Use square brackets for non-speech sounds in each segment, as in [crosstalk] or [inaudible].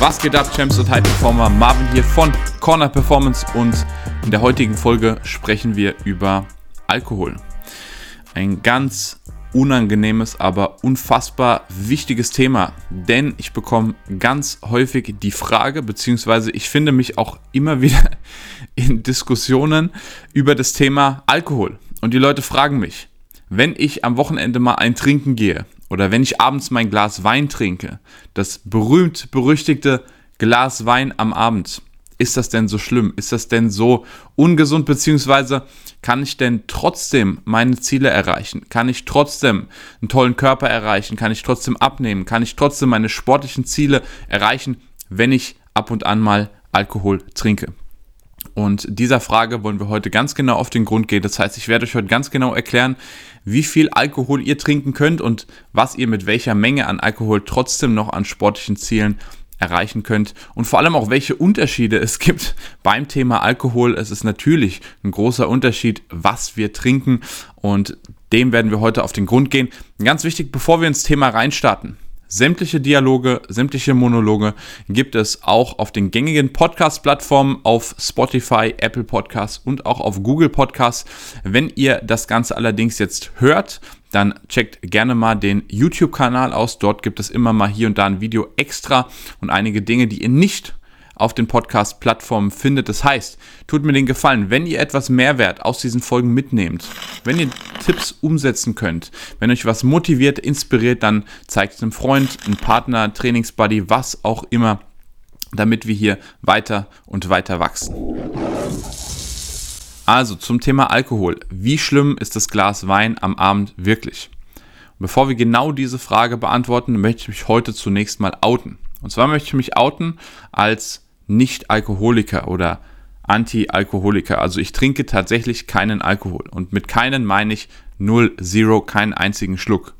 Was geht ab, Champs und High Performer? Marvin hier von Corner Performance und in der heutigen Folge sprechen wir über Alkohol. Ein ganz unangenehmes, aber unfassbar wichtiges Thema, denn ich bekomme ganz häufig die Frage, beziehungsweise ich finde mich auch immer wieder [laughs] in Diskussionen über das Thema Alkohol. Und die Leute fragen mich, wenn ich am Wochenende mal ein Trinken gehe oder wenn ich abends mein Glas Wein trinke, das berühmt berüchtigte Glas Wein am Abend, ist das denn so schlimm? Ist das denn so ungesund? Beziehungsweise kann ich denn trotzdem meine Ziele erreichen? Kann ich trotzdem einen tollen Körper erreichen? Kann ich trotzdem abnehmen? Kann ich trotzdem meine sportlichen Ziele erreichen, wenn ich ab und an mal Alkohol trinke? Und dieser Frage wollen wir heute ganz genau auf den Grund gehen. Das heißt, ich werde euch heute ganz genau erklären, wie viel Alkohol ihr trinken könnt und was ihr mit welcher Menge an Alkohol trotzdem noch an sportlichen Zielen erreichen könnt und vor allem auch welche Unterschiede es gibt [laughs] beim Thema Alkohol. Es ist natürlich ein großer Unterschied, was wir trinken und dem werden wir heute auf den Grund gehen. Ganz wichtig, bevor wir ins Thema reinstarten. Sämtliche Dialoge, sämtliche Monologe gibt es auch auf den gängigen Podcast-Plattformen, auf Spotify, Apple Podcasts und auch auf Google Podcasts. Wenn ihr das Ganze allerdings jetzt hört, dann checkt gerne mal den YouTube-Kanal aus. Dort gibt es immer mal hier und da ein Video extra und einige Dinge, die ihr nicht auf den Podcast-Plattformen findet. Das heißt, tut mir den Gefallen, wenn ihr etwas Mehrwert aus diesen Folgen mitnehmt, wenn ihr Tipps umsetzen könnt, wenn euch was motiviert, inspiriert, dann zeigt es einem Freund, einem Partner, Trainingsbuddy, was auch immer, damit wir hier weiter und weiter wachsen. Also zum Thema Alkohol. Wie schlimm ist das Glas Wein am Abend wirklich? Bevor wir genau diese Frage beantworten, möchte ich mich heute zunächst mal outen. Und zwar möchte ich mich outen als nicht-Alkoholiker oder Anti-Alkoholiker. Also ich trinke tatsächlich keinen Alkohol. Und mit keinen meine ich null, zero, keinen einzigen Schluck.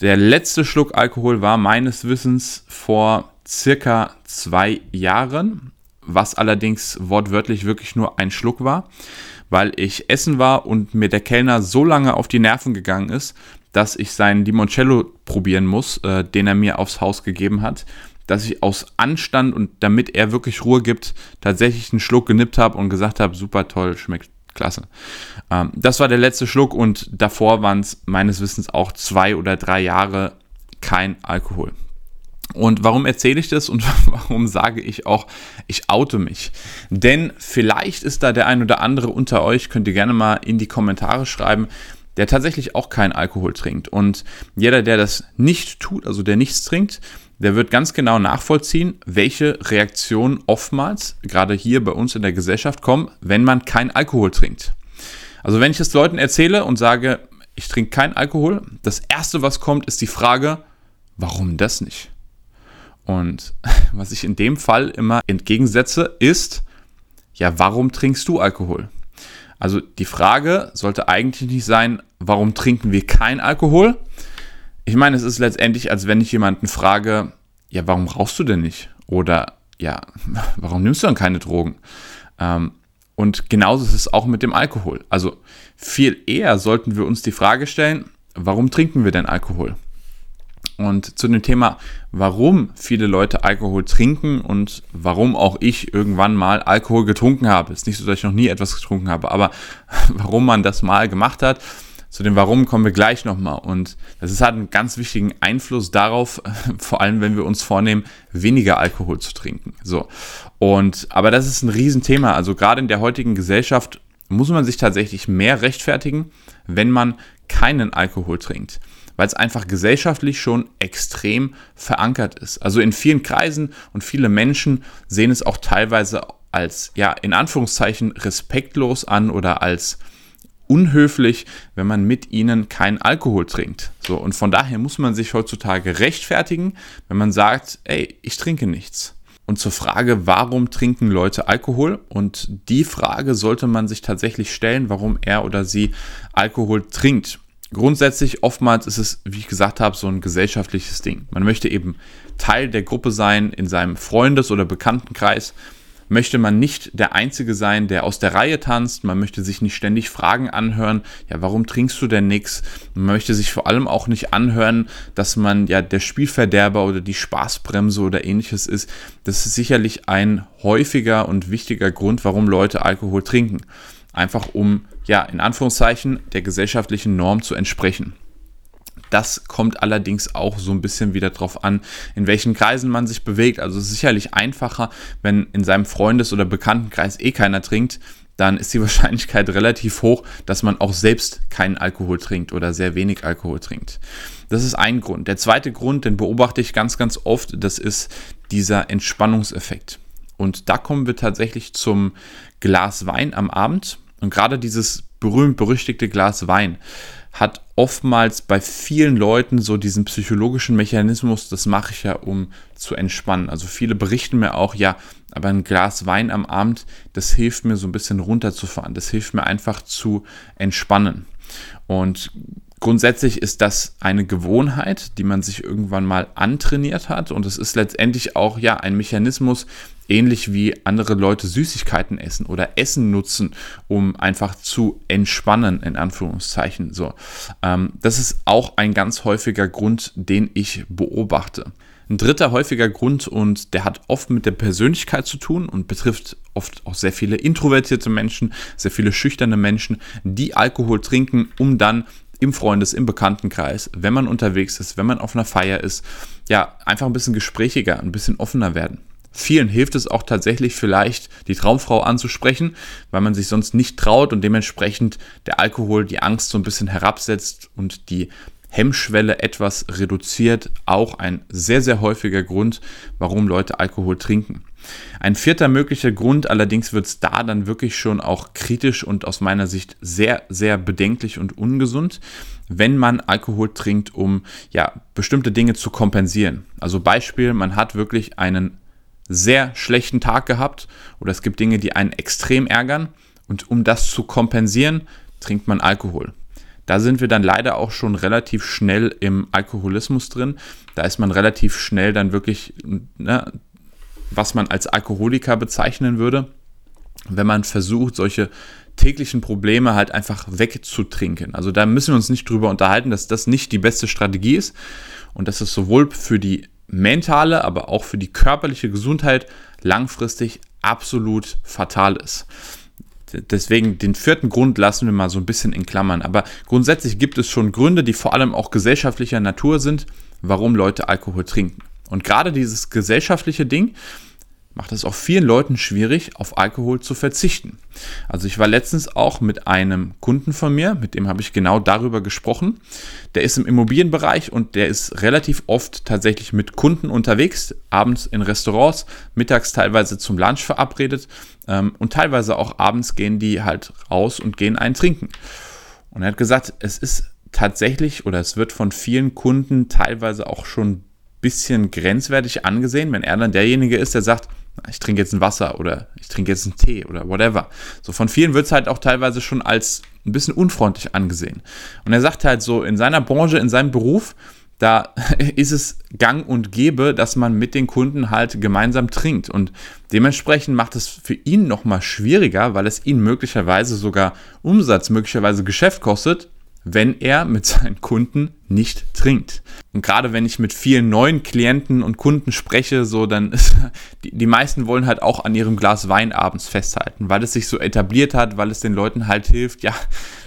Der letzte Schluck Alkohol war meines Wissens vor circa zwei Jahren, was allerdings wortwörtlich wirklich nur ein Schluck war, weil ich essen war und mir der Kellner so lange auf die Nerven gegangen ist, dass ich seinen Limoncello probieren muss, äh, den er mir aufs Haus gegeben hat dass ich aus Anstand und damit er wirklich Ruhe gibt, tatsächlich einen Schluck genippt habe und gesagt habe, super toll, schmeckt klasse. Ähm, das war der letzte Schluck und davor waren es meines Wissens auch zwei oder drei Jahre kein Alkohol. Und warum erzähle ich das und [laughs] warum sage ich auch, ich oute mich? Denn vielleicht ist da der ein oder andere unter euch, könnt ihr gerne mal in die Kommentare schreiben, der tatsächlich auch keinen Alkohol trinkt. Und jeder, der das nicht tut, also der nichts trinkt, der wird ganz genau nachvollziehen, welche Reaktionen oftmals, gerade hier bei uns in der Gesellschaft, kommen, wenn man kein Alkohol trinkt. Also wenn ich es Leuten erzähle und sage, ich trinke keinen Alkohol, das Erste, was kommt, ist die Frage, warum das nicht? Und [laughs] was ich in dem Fall immer entgegensetze, ist, ja, warum trinkst du Alkohol? Also die Frage sollte eigentlich nicht sein, warum trinken wir kein Alkohol, ich meine, es ist letztendlich, als wenn ich jemanden frage, ja, warum rauchst du denn nicht? Oder ja, [laughs] warum nimmst du dann keine Drogen? Ähm, und genauso ist es auch mit dem Alkohol. Also viel eher sollten wir uns die Frage stellen, warum trinken wir denn Alkohol? Und zu dem Thema, warum viele Leute Alkohol trinken und warum auch ich irgendwann mal Alkohol getrunken habe. Ist nicht so, dass ich noch nie etwas getrunken habe, aber [laughs] warum man das mal gemacht hat zu dem Warum kommen wir gleich nochmal. Und das ist halt einen ganz wichtigen Einfluss darauf, [laughs] vor allem wenn wir uns vornehmen, weniger Alkohol zu trinken. So. Und, aber das ist ein Riesenthema. Also gerade in der heutigen Gesellschaft muss man sich tatsächlich mehr rechtfertigen, wenn man keinen Alkohol trinkt. Weil es einfach gesellschaftlich schon extrem verankert ist. Also in vielen Kreisen und viele Menschen sehen es auch teilweise als, ja, in Anführungszeichen respektlos an oder als unhöflich, wenn man mit ihnen keinen Alkohol trinkt. So, und von daher muss man sich heutzutage rechtfertigen, wenn man sagt, ey, ich trinke nichts. Und zur Frage, warum trinken Leute Alkohol? Und die Frage sollte man sich tatsächlich stellen, warum er oder sie Alkohol trinkt. Grundsätzlich oftmals ist es, wie ich gesagt habe, so ein gesellschaftliches Ding. Man möchte eben Teil der Gruppe sein in seinem Freundes- oder Bekanntenkreis möchte man nicht der Einzige sein, der aus der Reihe tanzt. Man möchte sich nicht ständig Fragen anhören, ja, warum trinkst du denn nichts? Man möchte sich vor allem auch nicht anhören, dass man ja der Spielverderber oder die Spaßbremse oder ähnliches ist. Das ist sicherlich ein häufiger und wichtiger Grund, warum Leute Alkohol trinken. Einfach um, ja, in Anführungszeichen der gesellschaftlichen Norm zu entsprechen. Das kommt allerdings auch so ein bisschen wieder drauf an, in welchen Kreisen man sich bewegt. Also sicherlich einfacher, wenn in seinem Freundes- oder Bekanntenkreis eh keiner trinkt, dann ist die [laughs] Wahrscheinlichkeit relativ hoch, dass man auch selbst keinen Alkohol trinkt oder sehr wenig Alkohol trinkt. Das ist ein Grund. Der zweite Grund, den beobachte ich ganz, ganz oft, das ist dieser Entspannungseffekt. Und da kommen wir tatsächlich zum Glas Wein am Abend. Und gerade dieses berühmt-berüchtigte Glas Wein hat oftmals bei vielen Leuten so diesen psychologischen Mechanismus, das mache ich ja, um zu entspannen. Also viele berichten mir auch, ja, aber ein Glas Wein am Abend, das hilft mir so ein bisschen runterzufahren. Das hilft mir einfach zu entspannen. Und grundsätzlich ist das eine Gewohnheit, die man sich irgendwann mal antrainiert hat und es ist letztendlich auch ja ein Mechanismus, ähnlich wie andere Leute Süßigkeiten essen oder Essen nutzen, um einfach zu entspannen, in Anführungszeichen. So, ähm, das ist auch ein ganz häufiger Grund, den ich beobachte. Ein dritter häufiger Grund und der hat oft mit der Persönlichkeit zu tun und betrifft oft auch sehr viele introvertierte Menschen, sehr viele schüchterne Menschen, die Alkohol trinken, um dann im Freundes-, im Bekanntenkreis, wenn man unterwegs ist, wenn man auf einer Feier ist, ja, einfach ein bisschen gesprächiger, ein bisschen offener werden. Vielen hilft es auch tatsächlich vielleicht, die Traumfrau anzusprechen, weil man sich sonst nicht traut und dementsprechend der Alkohol die Angst so ein bisschen herabsetzt und die Hemmschwelle etwas reduziert. Auch ein sehr, sehr häufiger Grund, warum Leute Alkohol trinken. Ein vierter möglicher Grund allerdings wird es da dann wirklich schon auch kritisch und aus meiner Sicht sehr, sehr bedenklich und ungesund, wenn man Alkohol trinkt, um ja bestimmte Dinge zu kompensieren. Also Beispiel, man hat wirklich einen sehr schlechten Tag gehabt oder es gibt Dinge, die einen extrem ärgern und um das zu kompensieren, trinkt man Alkohol. Da sind wir dann leider auch schon relativ schnell im Alkoholismus drin. Da ist man relativ schnell dann wirklich ne, was man als Alkoholiker bezeichnen würde, wenn man versucht, solche täglichen Probleme halt einfach wegzutrinken. Also da müssen wir uns nicht drüber unterhalten, dass das nicht die beste Strategie ist und dass es sowohl für die mentale, aber auch für die körperliche Gesundheit langfristig absolut fatal ist. Deswegen den vierten Grund lassen wir mal so ein bisschen in Klammern. Aber grundsätzlich gibt es schon Gründe, die vor allem auch gesellschaftlicher Natur sind, warum Leute Alkohol trinken. Und gerade dieses gesellschaftliche Ding macht es auch vielen Leuten schwierig, auf Alkohol zu verzichten. Also ich war letztens auch mit einem Kunden von mir, mit dem habe ich genau darüber gesprochen. Der ist im Immobilienbereich und der ist relativ oft tatsächlich mit Kunden unterwegs, abends in Restaurants, mittags teilweise zum Lunch verabredet ähm, und teilweise auch abends gehen die halt raus und gehen einen trinken. Und er hat gesagt, es ist tatsächlich oder es wird von vielen Kunden teilweise auch schon bisschen grenzwertig angesehen, wenn er dann derjenige ist, der sagt, ich trinke jetzt ein Wasser oder ich trinke jetzt einen Tee oder whatever. So von vielen wird es halt auch teilweise schon als ein bisschen unfreundlich angesehen. Und er sagt halt so, in seiner Branche, in seinem Beruf, da [laughs] ist es gang und gäbe, dass man mit den Kunden halt gemeinsam trinkt. Und dementsprechend macht es für ihn nochmal schwieriger, weil es ihn möglicherweise sogar Umsatz, möglicherweise Geschäft kostet, wenn er mit seinen Kunden nicht trinkt. Und gerade wenn ich mit vielen neuen Klienten und Kunden spreche, so dann ist, die, die meisten wollen halt auch an ihrem Glas Wein abends festhalten, weil es sich so etabliert hat, weil es den Leuten halt hilft, ja,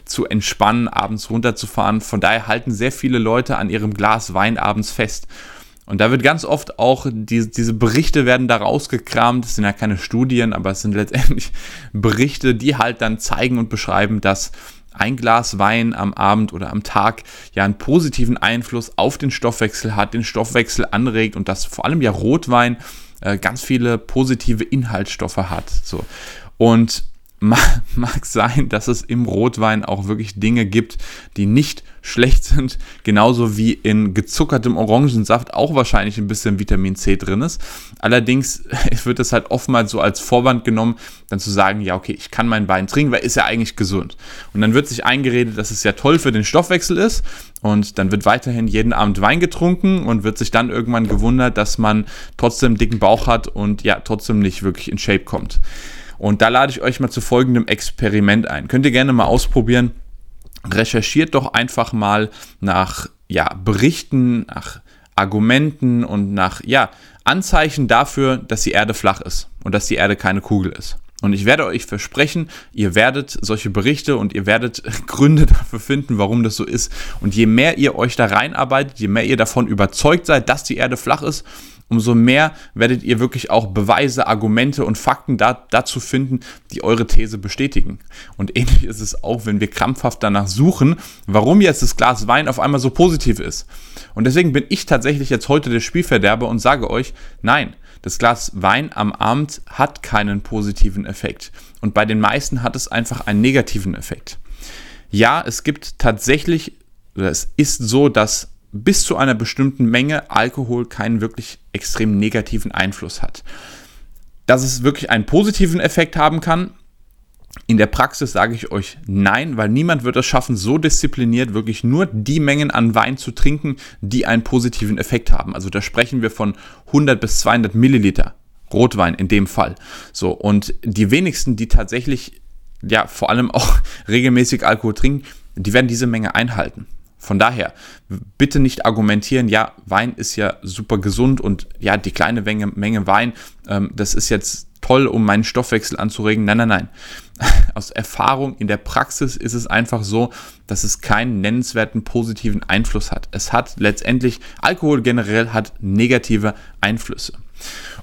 zu entspannen, abends runterzufahren. Von daher halten sehr viele Leute an ihrem Glas Wein abends fest. Und da wird ganz oft auch, die, diese Berichte werden da rausgekramt, das sind ja keine Studien, aber es sind letztendlich [laughs] Berichte, die halt dann zeigen und beschreiben, dass ein Glas Wein am Abend oder am Tag ja einen positiven Einfluss auf den Stoffwechsel hat, den Stoffwechsel anregt und dass vor allem ja Rotwein äh, ganz viele positive Inhaltsstoffe hat. So. Und [laughs] mag sein, dass es im Rotwein auch wirklich Dinge gibt, die nicht schlecht sind, genauso wie in gezuckertem Orangensaft auch wahrscheinlich ein bisschen Vitamin C drin ist. Allerdings [laughs] wird es halt oftmals so als Vorwand genommen, dann zu sagen, ja, okay, ich kann meinen Wein trinken, weil ist ja eigentlich gesund. Und dann wird sich eingeredet, dass es ja toll für den Stoffwechsel ist und dann wird weiterhin jeden Abend Wein getrunken und wird sich dann irgendwann gewundert, dass man trotzdem dicken Bauch hat und ja, trotzdem nicht wirklich in Shape kommt. Und da lade ich euch mal zu folgendem Experiment ein. Könnt ihr gerne mal ausprobieren. Recherchiert doch einfach mal nach ja, Berichten, nach Argumenten und nach ja, Anzeichen dafür, dass die Erde flach ist und dass die Erde keine Kugel ist. Und ich werde euch versprechen, ihr werdet solche Berichte und ihr werdet [laughs] Gründe dafür finden, warum das so ist. Und je mehr ihr euch da reinarbeitet, je mehr ihr davon überzeugt seid, dass die Erde flach ist, umso mehr werdet ihr wirklich auch Beweise, Argumente und Fakten da, dazu finden, die eure These bestätigen. Und ähnlich ist es auch, wenn wir krampfhaft danach suchen, warum jetzt das Glas Wein auf einmal so positiv ist. Und deswegen bin ich tatsächlich jetzt heute der Spielverderber und sage euch, nein, das Glas Wein am Abend hat keinen positiven Effekt. Und bei den meisten hat es einfach einen negativen Effekt. Ja, es gibt tatsächlich, es ist so, dass bis zu einer bestimmten Menge Alkohol keinen wirklich extrem negativen Einfluss hat. Dass es wirklich einen positiven Effekt haben kann, in der Praxis sage ich euch nein, weil niemand wird es schaffen, so diszipliniert wirklich nur die Mengen an Wein zu trinken, die einen positiven Effekt haben. Also da sprechen wir von 100 bis 200 Milliliter Rotwein in dem Fall. So und die wenigsten, die tatsächlich ja vor allem auch [laughs] regelmäßig Alkohol trinken, die werden diese Menge einhalten. Von daher, bitte nicht argumentieren, ja, Wein ist ja super gesund und ja, die kleine Menge, Menge Wein, ähm, das ist jetzt toll, um meinen Stoffwechsel anzuregen. Nein, nein, nein. [laughs] Aus Erfahrung in der Praxis ist es einfach so, dass es keinen nennenswerten positiven Einfluss hat. Es hat letztendlich, Alkohol generell hat negative Einflüsse.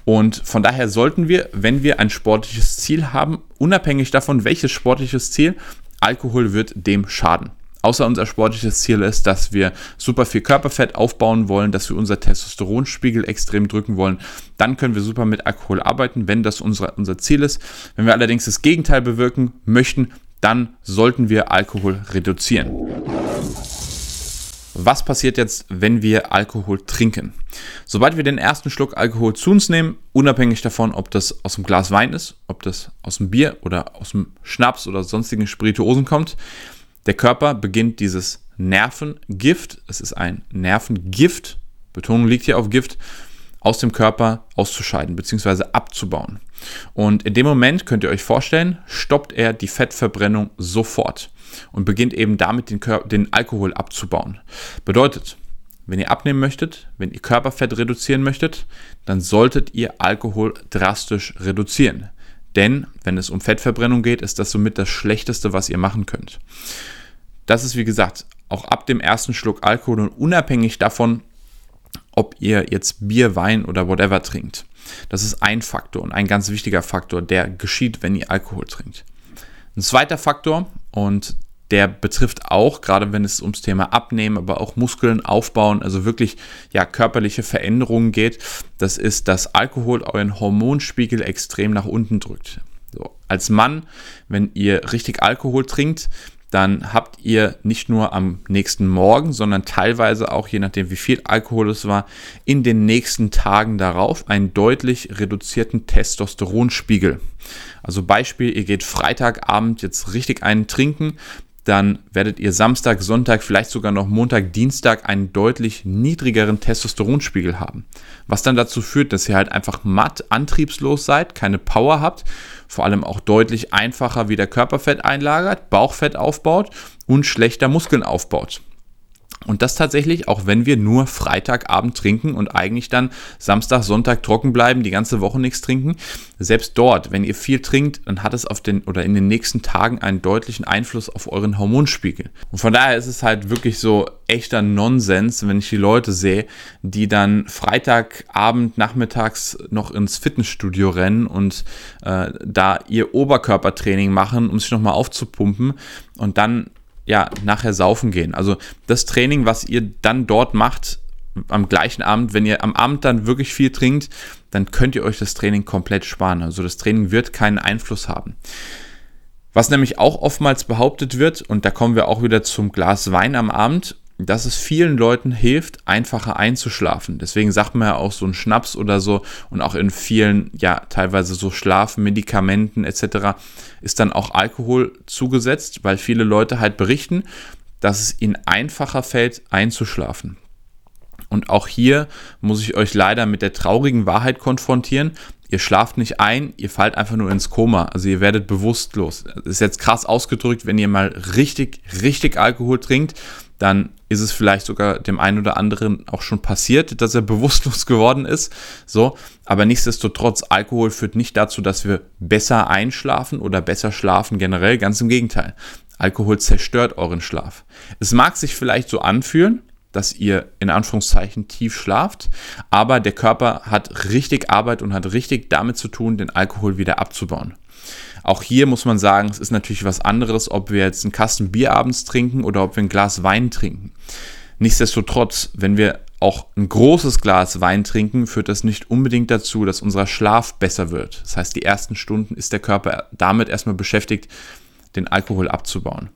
Und von daher sollten wir, wenn wir ein sportliches Ziel haben, unabhängig davon, welches sportliches Ziel, Alkohol wird dem schaden außer unser sportliches Ziel ist, dass wir super viel Körperfett aufbauen wollen, dass wir unser Testosteronspiegel extrem drücken wollen, dann können wir super mit Alkohol arbeiten, wenn das unser, unser Ziel ist. Wenn wir allerdings das Gegenteil bewirken möchten, dann sollten wir Alkohol reduzieren. Was passiert jetzt, wenn wir Alkohol trinken? Sobald wir den ersten Schluck Alkohol zu uns nehmen, unabhängig davon, ob das aus dem Glas Wein ist, ob das aus dem Bier oder aus dem Schnaps oder sonstigen Spirituosen kommt, der Körper beginnt dieses Nervengift, es ist ein Nervengift, Betonung liegt hier auf Gift, aus dem Körper auszuscheiden bzw. abzubauen. Und in dem Moment könnt ihr euch vorstellen, stoppt er die Fettverbrennung sofort und beginnt eben damit den, Kör den Alkohol abzubauen. Bedeutet, wenn ihr abnehmen möchtet, wenn ihr Körperfett reduzieren möchtet, dann solltet ihr Alkohol drastisch reduzieren. Denn wenn es um Fettverbrennung geht, ist das somit das Schlechteste, was ihr machen könnt. Das ist wie gesagt auch ab dem ersten Schluck Alkohol und unabhängig davon, ob ihr jetzt Bier, Wein oder whatever trinkt. Das ist ein Faktor und ein ganz wichtiger Faktor, der geschieht, wenn ihr Alkohol trinkt. Ein zweiter Faktor, und der betrifft auch, gerade wenn es ums Thema Abnehmen, aber auch Muskeln aufbauen, also wirklich ja, körperliche Veränderungen geht, das ist, dass Alkohol euren Hormonspiegel extrem nach unten drückt. So, als Mann, wenn ihr richtig Alkohol trinkt, dann habt ihr nicht nur am nächsten Morgen, sondern teilweise auch, je nachdem wie viel Alkohol es war, in den nächsten Tagen darauf einen deutlich reduzierten Testosteronspiegel. Also Beispiel, ihr geht Freitagabend jetzt richtig einen trinken, dann werdet ihr Samstag, Sonntag, vielleicht sogar noch Montag, Dienstag einen deutlich niedrigeren Testosteronspiegel haben. Was dann dazu führt, dass ihr halt einfach matt, antriebslos seid, keine Power habt, vor allem auch deutlich einfacher wieder Körperfett einlagert, Bauchfett aufbaut und schlechter Muskeln aufbaut. Und das tatsächlich, auch wenn wir nur Freitagabend trinken und eigentlich dann Samstag, Sonntag trocken bleiben, die ganze Woche nichts trinken. Selbst dort, wenn ihr viel trinkt, dann hat es auf den oder in den nächsten Tagen einen deutlichen Einfluss auf euren Hormonspiegel. Und von daher ist es halt wirklich so echter Nonsens, wenn ich die Leute sehe, die dann Freitagabend, nachmittags noch ins Fitnessstudio rennen und äh, da ihr Oberkörpertraining machen, um sich nochmal aufzupumpen und dann ja, nachher saufen gehen. Also das Training, was ihr dann dort macht, am gleichen Abend, wenn ihr am Abend dann wirklich viel trinkt, dann könnt ihr euch das Training komplett sparen. Also das Training wird keinen Einfluss haben. Was nämlich auch oftmals behauptet wird, und da kommen wir auch wieder zum Glas Wein am Abend, dass es vielen Leuten hilft, einfacher einzuschlafen. Deswegen sagt man ja auch so ein Schnaps oder so und auch in vielen, ja, teilweise so Schlafmedikamenten etc. ist dann auch Alkohol zugesetzt, weil viele Leute halt berichten, dass es ihnen einfacher fällt, einzuschlafen. Und auch hier muss ich euch leider mit der traurigen Wahrheit konfrontieren. Ihr schlaft nicht ein, ihr fallt einfach nur ins Koma. Also ihr werdet bewusstlos. Das ist jetzt krass ausgedrückt, wenn ihr mal richtig, richtig Alkohol trinkt, dann ist es vielleicht sogar dem einen oder anderen auch schon passiert, dass er [laughs] bewusstlos geworden ist. So, aber nichtsdestotrotz, Alkohol führt nicht dazu, dass wir besser einschlafen oder besser schlafen generell. Ganz im Gegenteil. Alkohol zerstört euren Schlaf. Es mag sich vielleicht so anfühlen, dass ihr in Anführungszeichen tief schlaft, aber der Körper hat richtig Arbeit und hat richtig damit zu tun, den Alkohol wieder abzubauen. Auch hier muss man sagen, es ist natürlich was anderes, ob wir jetzt einen Kasten Bier abends trinken oder ob wir ein Glas Wein trinken. Nichtsdestotrotz, wenn wir auch ein großes Glas Wein trinken, führt das nicht unbedingt dazu, dass unser Schlaf besser wird. Das heißt, die ersten Stunden ist der Körper damit erstmal beschäftigt, den Alkohol abzubauen.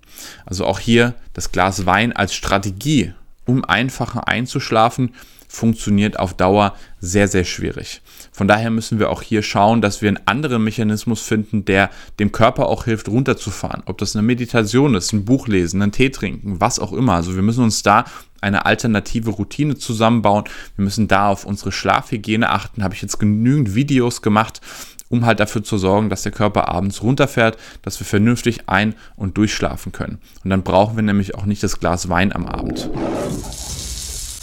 Also auch hier das Glas Wein als Strategie um einfacher einzuschlafen, funktioniert auf Dauer sehr, sehr schwierig. Von daher müssen wir auch hier schauen, dass wir einen anderen Mechanismus finden, der dem Körper auch hilft, runterzufahren. Ob das eine Meditation ist, ein Buch lesen, einen Tee trinken, was auch immer. Also wir müssen uns da eine alternative Routine zusammenbauen. Wir müssen da auf unsere Schlafhygiene achten. Habe ich jetzt genügend Videos gemacht, um halt dafür zu sorgen, dass der Körper abends runterfährt, dass wir vernünftig ein- und durchschlafen können. Und dann brauchen wir nämlich auch nicht das Glas Wein am Abend.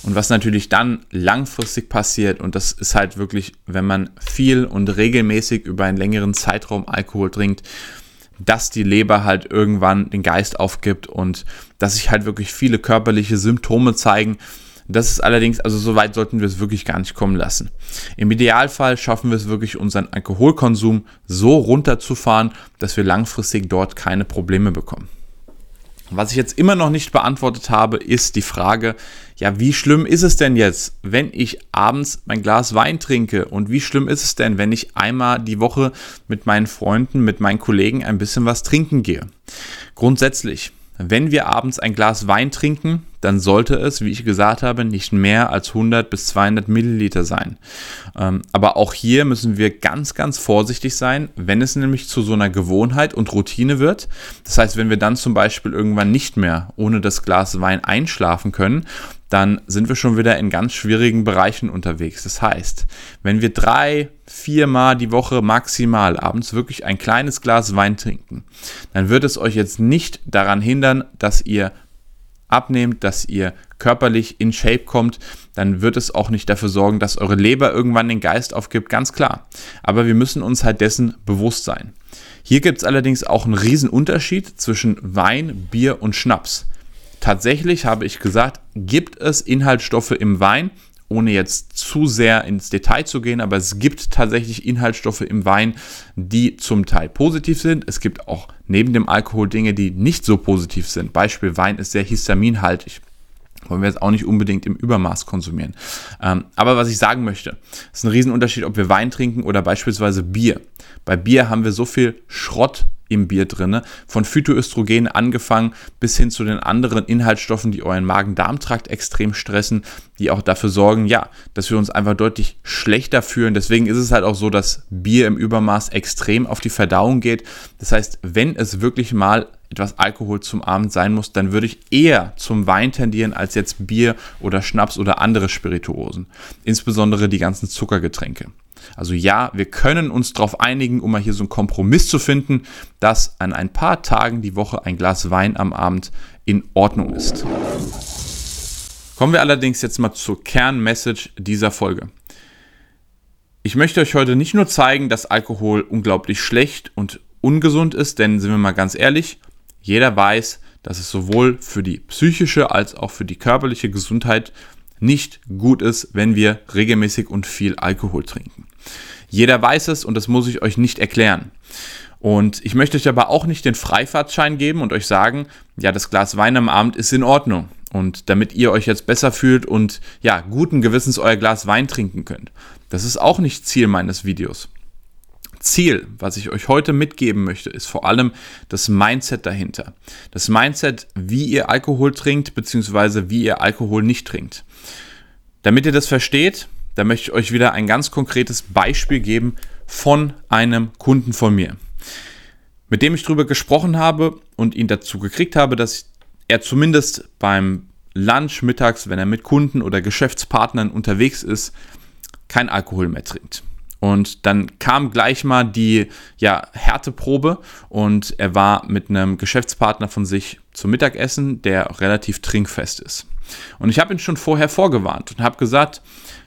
Und was natürlich dann langfristig passiert, und das ist halt wirklich, wenn man viel und regelmäßig über einen längeren Zeitraum Alkohol trinkt, dass die Leber halt irgendwann den Geist aufgibt und dass sich halt wirklich viele körperliche Symptome zeigen, das ist allerdings, also so weit sollten wir es wirklich gar nicht kommen lassen. Im Idealfall schaffen wir es wirklich, unseren Alkoholkonsum so runterzufahren, dass wir langfristig dort keine Probleme bekommen. Was ich jetzt immer noch nicht beantwortet habe, ist die Frage, ja, wie schlimm ist es denn jetzt, wenn ich abends mein Glas Wein trinke? Und wie schlimm ist es denn, wenn ich einmal die Woche mit meinen Freunden, mit meinen Kollegen ein bisschen was trinken gehe? Grundsätzlich wenn wir abends ein Glas Wein trinken, dann sollte es, wie ich gesagt habe, nicht mehr als 100 bis 200 Milliliter sein. Ähm, aber auch hier müssen wir ganz, ganz vorsichtig sein, wenn es nämlich zu so einer Gewohnheit und Routine wird. Das heißt, wenn wir dann zum Beispiel irgendwann nicht mehr ohne das Glas Wein einschlafen können, dann sind wir schon wieder in ganz schwierigen Bereichen unterwegs. Das heißt, wenn wir drei, viermal die Woche maximal abends wirklich ein kleines Glas Wein trinken, dann wird es euch jetzt nicht daran hindern, dass ihr abnehmt, dass ihr körperlich in Shape kommt, dann wird es auch nicht dafür sorgen, dass eure Leber irgendwann den Geist aufgibt, ganz klar. Aber wir müssen uns halt dessen bewusst sein. Hier gibt es allerdings auch einen Unterschied zwischen Wein, Bier und Schnaps. Tatsächlich habe ich gesagt, gibt es Inhaltsstoffe im Wein, ohne jetzt zu sehr ins Detail zu gehen, aber es gibt tatsächlich Inhaltsstoffe im Wein, die zum Teil positiv sind. Es gibt auch neben dem Alkohol Dinge, die nicht so positiv sind. Beispiel Wein ist sehr histaminhaltig. Wollen wir jetzt auch nicht unbedingt im Übermaß konsumieren. Ähm, aber was ich sagen möchte, ist ein Riesenunterschied, ob wir Wein trinken oder beispielsweise Bier. Bei Bier haben wir so viel Schrott im Bier drin. Von Phytoöstrogen angefangen bis hin zu den anderen Inhaltsstoffen, die euren Magen-Darm-Trakt extrem stressen, die auch dafür sorgen, ja, dass wir uns einfach deutlich schlechter fühlen. Deswegen ist es halt auch so, dass Bier im Übermaß extrem auf die Verdauung geht. Das heißt, wenn es wirklich mal etwas Alkohol zum Abend sein muss, dann würde ich eher zum Wein tendieren als jetzt Bier oder Schnaps oder andere Spirituosen. Insbesondere die ganzen Zuckergetränke. Also ja, wir können uns darauf einigen, um mal hier so einen Kompromiss zu finden, dass an ein paar Tagen die Woche ein Glas Wein am Abend in Ordnung ist. Kommen wir allerdings jetzt mal zur Kernmessage dieser Folge. Ich möchte euch heute nicht nur zeigen, dass Alkohol unglaublich schlecht und ungesund ist, denn sind wir mal ganz ehrlich, jeder weiß, dass es sowohl für die psychische als auch für die körperliche Gesundheit nicht gut ist, wenn wir regelmäßig und viel Alkohol trinken. Jeder weiß es und das muss ich euch nicht erklären. Und ich möchte euch aber auch nicht den Freifahrtschein geben und euch sagen, ja, das Glas Wein am Abend ist in Ordnung. Und damit ihr euch jetzt besser fühlt und ja, guten Gewissens euer Glas Wein trinken könnt. Das ist auch nicht Ziel meines Videos. Ziel, was ich euch heute mitgeben möchte, ist vor allem das Mindset dahinter. Das Mindset, wie ihr Alkohol trinkt, beziehungsweise wie ihr Alkohol nicht trinkt. Damit ihr das versteht, da möchte ich euch wieder ein ganz konkretes Beispiel geben von einem Kunden von mir, mit dem ich darüber gesprochen habe und ihn dazu gekriegt habe, dass er zumindest beim Lunch mittags, wenn er mit Kunden oder Geschäftspartnern unterwegs ist, kein Alkohol mehr trinkt. Und dann kam gleich mal die ja, Härteprobe und er war mit einem Geschäftspartner von sich zum Mittagessen, der relativ trinkfest ist. Und ich habe ihn schon vorher vorgewarnt und habe gesagt,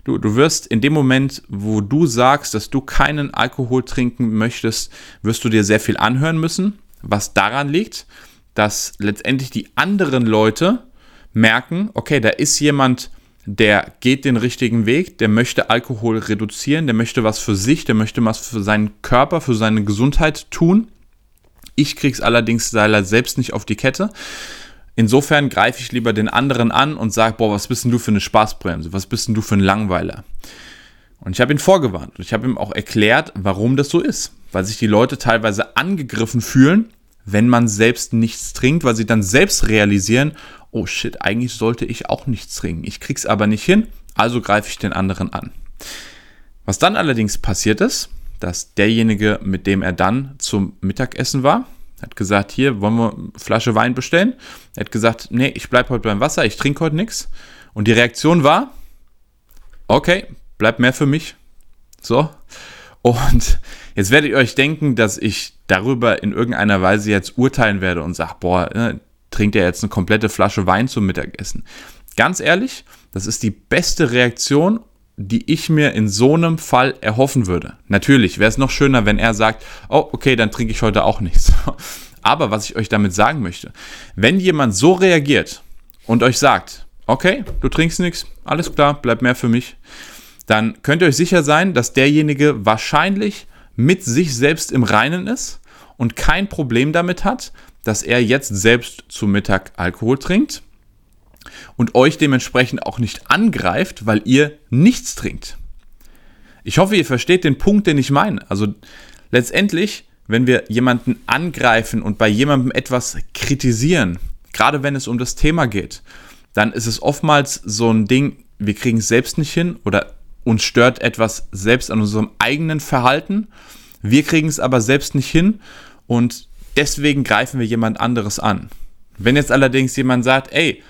du, du wirst in dem Moment, wo du sagst, dass du keinen Alkohol trinken möchtest, wirst du dir sehr viel anhören müssen, was daran liegt, dass letztendlich die anderen Leute merken, okay, da ist jemand, der geht den richtigen Weg, der möchte Alkohol reduzieren, der möchte was für sich, der möchte was für seinen Körper, für seine Gesundheit tun. Ich krieg's allerdings leider selbst nicht auf die Kette. Insofern greife ich lieber den anderen an und sage, boah, was bist denn du für eine Spaßbremse? Was bist denn du für ein Langweiler? Und ich habe ihn vorgewarnt und ich habe ihm auch erklärt, warum das so ist. Weil sich die Leute teilweise angegriffen fühlen, wenn man selbst nichts trinkt, weil sie dann selbst realisieren, oh shit, eigentlich sollte ich auch nichts trinken. Ich krieg's aber nicht hin, also greife ich den anderen an. Was dann allerdings passiert ist, dass derjenige, mit dem er dann zum Mittagessen war, hat gesagt, hier wollen wir eine Flasche Wein bestellen. Er hat gesagt, nee, ich bleibe heute beim Wasser, ich trinke heute nichts. Und die Reaktion war, okay, bleibt mehr für mich. So. Und jetzt werdet ihr euch denken, dass ich darüber in irgendeiner Weise jetzt urteilen werde und sage, boah, ne, trinkt er jetzt eine komplette Flasche Wein zum Mittagessen. Ganz ehrlich, das ist die beste Reaktion, die ich mir in so einem Fall erhoffen würde. Natürlich wäre es noch schöner, wenn er sagt, oh, okay, dann trinke ich heute auch nichts. [laughs] Aber was ich euch damit sagen möchte, wenn jemand so reagiert und euch sagt, okay, du trinkst nichts, alles klar, bleibt mehr für mich, dann könnt ihr euch sicher sein, dass derjenige wahrscheinlich mit sich selbst im Reinen ist und kein Problem damit hat, dass er jetzt selbst zu Mittag Alkohol trinkt und euch dementsprechend auch nicht angreift, weil ihr nichts trinkt. Ich hoffe, ihr versteht den Punkt, den ich meine. Also letztendlich, wenn wir jemanden angreifen und bei jemandem etwas kritisieren, gerade wenn es um das Thema geht, dann ist es oftmals so ein Ding, wir kriegen es selbst nicht hin oder uns stört etwas selbst an unserem eigenen Verhalten. Wir kriegen es aber selbst nicht hin und deswegen greifen wir jemand anderes an. Wenn jetzt allerdings jemand sagt, ey,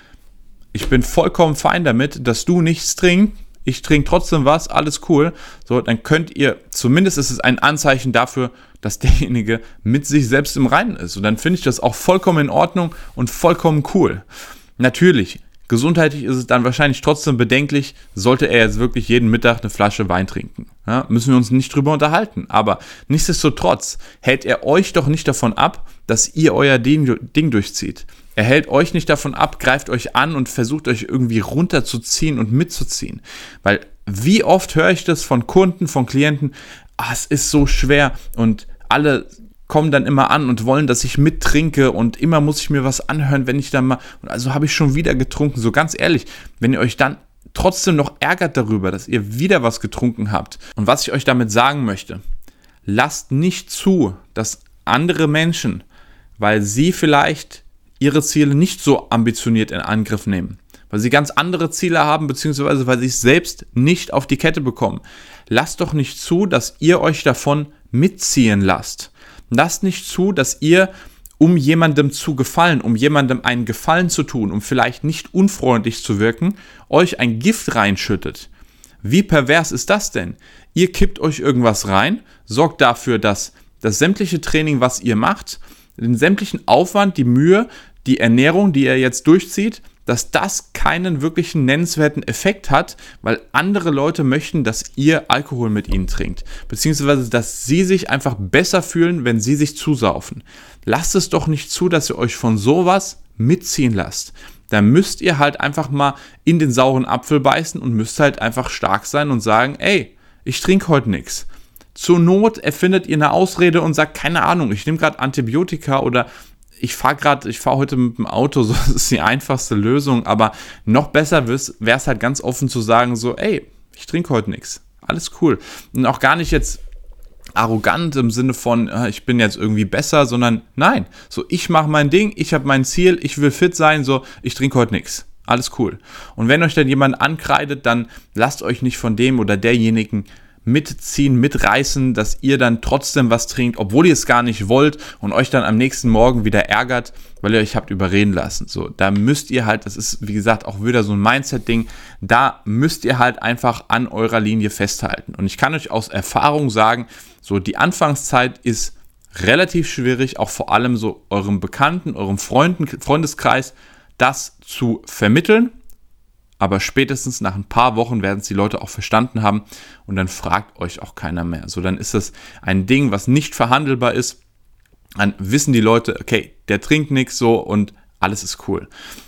ich bin vollkommen fein damit, dass du nichts trinkst, ich trinke trotzdem was, alles cool, so, dann könnt ihr, zumindest ist es ein Anzeichen dafür, dass derjenige mit sich selbst im Reinen ist. Und dann finde ich das auch vollkommen in Ordnung und vollkommen cool. Natürlich, Gesundheitlich ist es dann wahrscheinlich trotzdem bedenklich, sollte er jetzt wirklich jeden Mittag eine Flasche Wein trinken. Ja, müssen wir uns nicht drüber unterhalten. Aber nichtsdestotrotz hält er euch doch nicht davon ab, dass ihr euer Ding, durchzieht. Er hält euch nicht davon ab, greift euch an und versucht euch irgendwie runterzuziehen und mitzuziehen. Weil wie oft höre ich das von Kunden, von Klienten, ah, es ist so schwer und alle kommen dann immer an und wollen, dass ich mittrinke und immer muss ich mir was anhören, wenn ich dann mal, also habe ich schon wieder getrunken. So ganz ehrlich, wenn ihr euch dann trotzdem noch ärgert darüber, dass ihr wieder was getrunken habt. Und was ich euch damit sagen möchte, lasst nicht zu, dass andere Menschen, weil sie vielleicht ihre Ziele nicht so ambitioniert in Angriff nehmen, weil sie ganz andere Ziele haben, beziehungsweise weil sie es selbst nicht auf die Kette bekommen. Lasst doch nicht zu, dass ihr euch davon mitziehen lasst. Lasst nicht zu, dass ihr, um jemandem zu gefallen, um jemandem einen Gefallen zu tun, um vielleicht nicht unfreundlich zu wirken, euch ein Gift reinschüttet. Wie pervers ist das denn? Ihr kippt euch irgendwas rein, sorgt dafür, dass das sämtliche Training, was ihr macht, den sämtlichen Aufwand, die Mühe, die Ernährung, die ihr jetzt durchzieht, dass das keinen wirklichen nennenswerten Effekt hat, weil andere Leute möchten, dass ihr Alkohol mit ihnen trinkt. Beziehungsweise, dass sie sich einfach besser fühlen, wenn sie sich zusaufen. Lasst es doch nicht zu, dass ihr euch von sowas mitziehen lasst. Da müsst ihr halt einfach mal in den sauren Apfel beißen und müsst halt einfach stark sein und sagen, ey, ich trinke heute nichts. Zur Not erfindet ihr eine Ausrede und sagt, keine Ahnung, ich nehme gerade Antibiotika oder ich fahre gerade, ich fahre heute mit dem Auto, [laughs] so das ist die einfachste Lösung, aber noch besser wäre es halt ganz offen zu sagen, so, ey, ich trinke heute nichts. Alles cool. Und auch gar nicht jetzt arrogant im Sinne von, äh, ich bin jetzt irgendwie besser, sondern nein, so ich mache mein Ding, ich habe mein Ziel, ich will fit sein, so ich trinke heute nichts. Alles cool. Und wenn euch dann jemand ankreidet, dann lasst euch nicht von dem oder derjenigen mitziehen, mitreißen, dass ihr dann trotzdem was trinkt, obwohl ihr es gar nicht wollt und euch dann am nächsten Morgen wieder ärgert, weil ihr euch habt überreden lassen. So, da müsst ihr halt, das ist wie gesagt auch wieder so ein Mindset-Ding, da müsst ihr halt einfach an eurer Linie festhalten. Und ich kann euch aus Erfahrung sagen, so die Anfangszeit ist relativ schwierig, auch vor allem so eurem Bekannten, eurem Freunden, Freundeskreis, das zu vermitteln aber spätestens nach ein paar Wochen werden es die Leute auch verstanden haben und dann fragt euch auch keiner mehr. So, dann ist das ein Ding, was nicht verhandelbar ist. Dann wissen die Leute, okay, der trinkt nichts so und alles ist cool.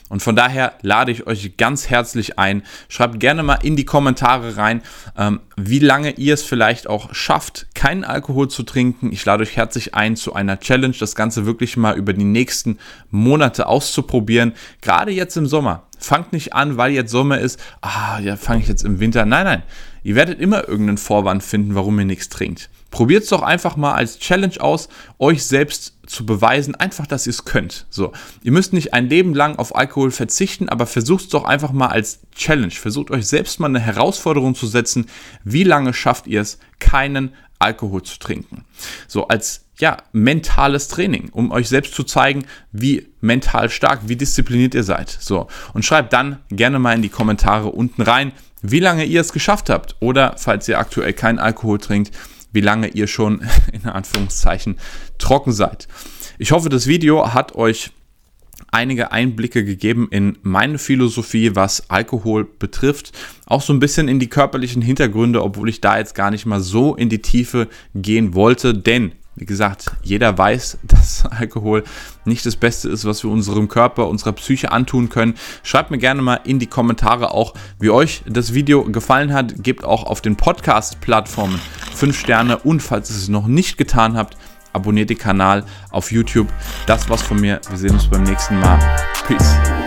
Und von daher lade ich euch ganz herzlich ein. Schreibt gerne mal in die Kommentare rein, ähm, wie lange ihr es vielleicht auch schafft, keinen Alkohol zu trinken. Ich lade euch herzlich ein zu einer Challenge, das Ganze wirklich mal über die nächsten Monate auszuprobieren. Gerade jetzt im Sommer. Fangt nicht an, weil jetzt Sommer ist, ah, ja, fange ich jetzt im Winter. Nein, nein. Ihr werdet immer irgendeinen Vorwand finden, warum ihr nichts trinkt. Probiert es doch einfach mal als Challenge aus, euch selbst zu beweisen, einfach, dass ihr es könnt. So, ihr müsst nicht ein Leben lang auf Alkohol verzichten, aber versucht es doch einfach mal als Challenge. Versucht euch selbst mal eine Herausforderung zu setzen. Wie lange schafft ihr es, keinen Alkohol zu trinken? So als ja, mentales Training, um euch selbst zu zeigen, wie mental stark, wie diszipliniert ihr seid. So, und schreibt dann gerne mal in die Kommentare unten rein, wie lange ihr es geschafft habt oder falls ihr aktuell keinen Alkohol trinkt, wie lange ihr schon [laughs] in Anführungszeichen trocken seid. Ich hoffe, das Video hat euch einige Einblicke gegeben in meine Philosophie, was Alkohol betrifft. Auch so ein bisschen in die körperlichen Hintergründe, obwohl ich da jetzt gar nicht mal so in die Tiefe gehen wollte, denn wie gesagt, jeder weiß, [laughs] dass Alkohol nicht das Beste ist, was wir unserem Körper, unserer Psyche antun können. Schreibt mir gerne mal in die Kommentare auch, wie euch das Video gefallen hat. Gebt auch auf den Podcast-Plattformen 5 Sterne und falls ihr es noch nicht getan habt, abonniert den Kanal auf YouTube. Das war's von mir. Wir sehen uns beim nächsten Mal. Peace.